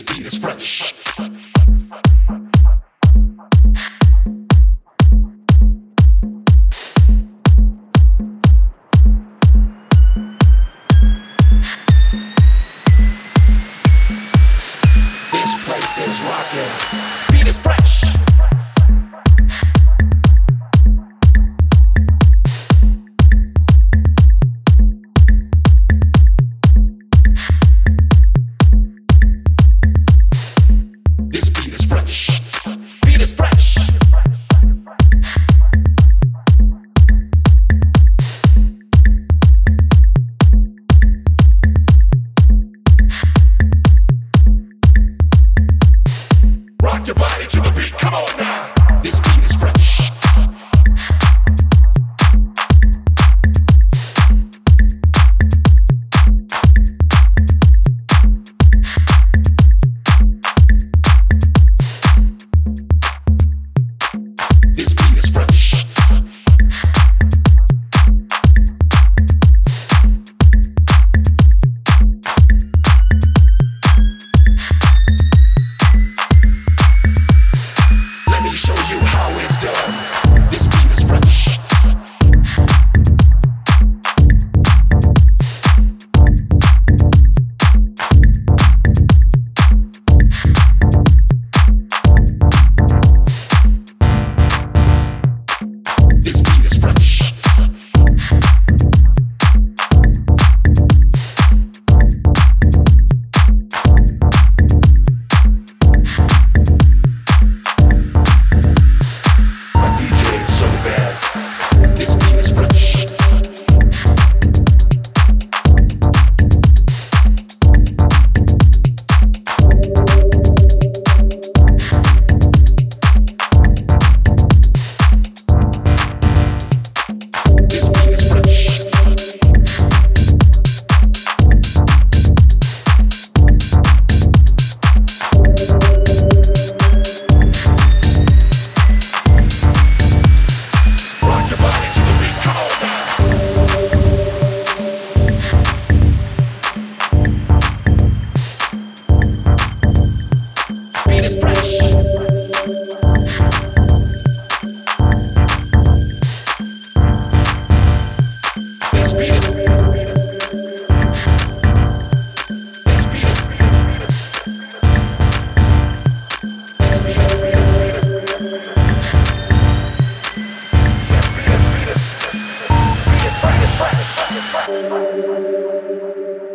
this beat is fresh. This place is rocking.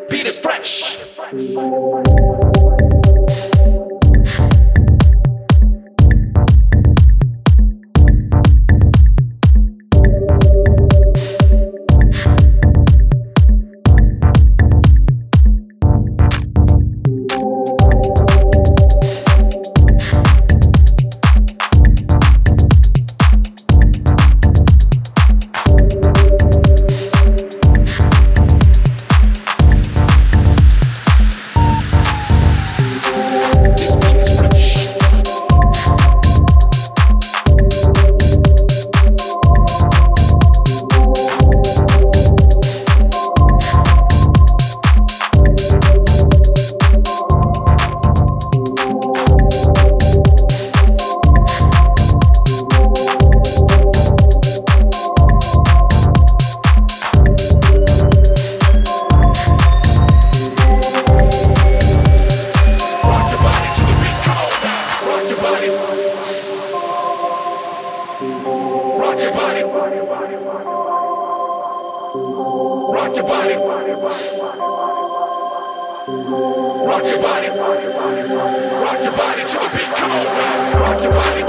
Beat is fresh. Rock your body to the beat, come on now. Rock your body.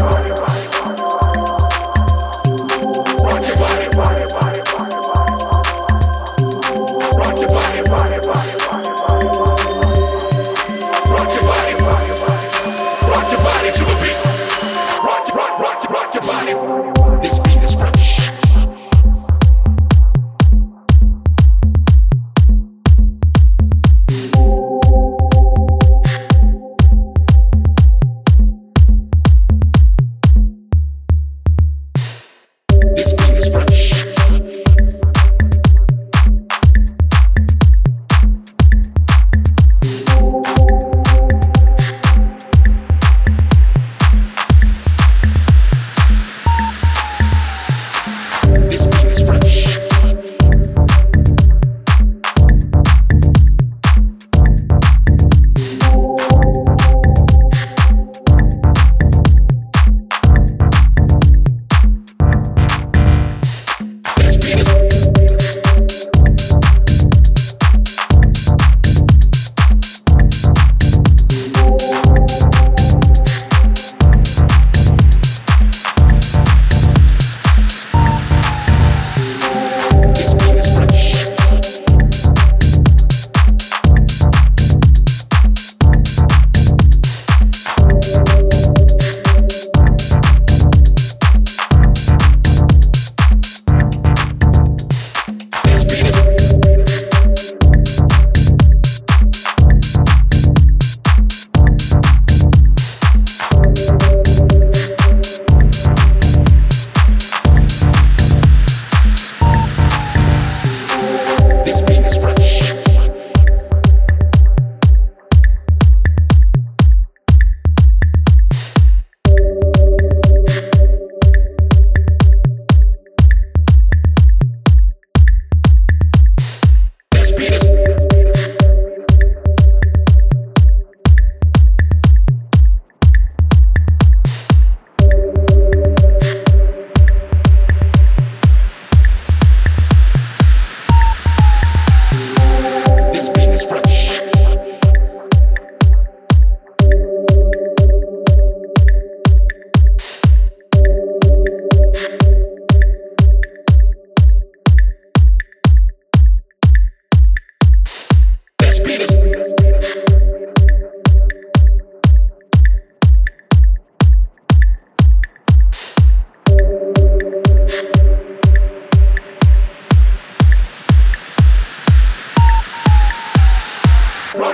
Rock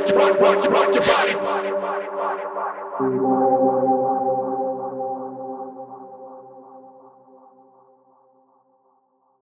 your, rock, rock your, rock your body.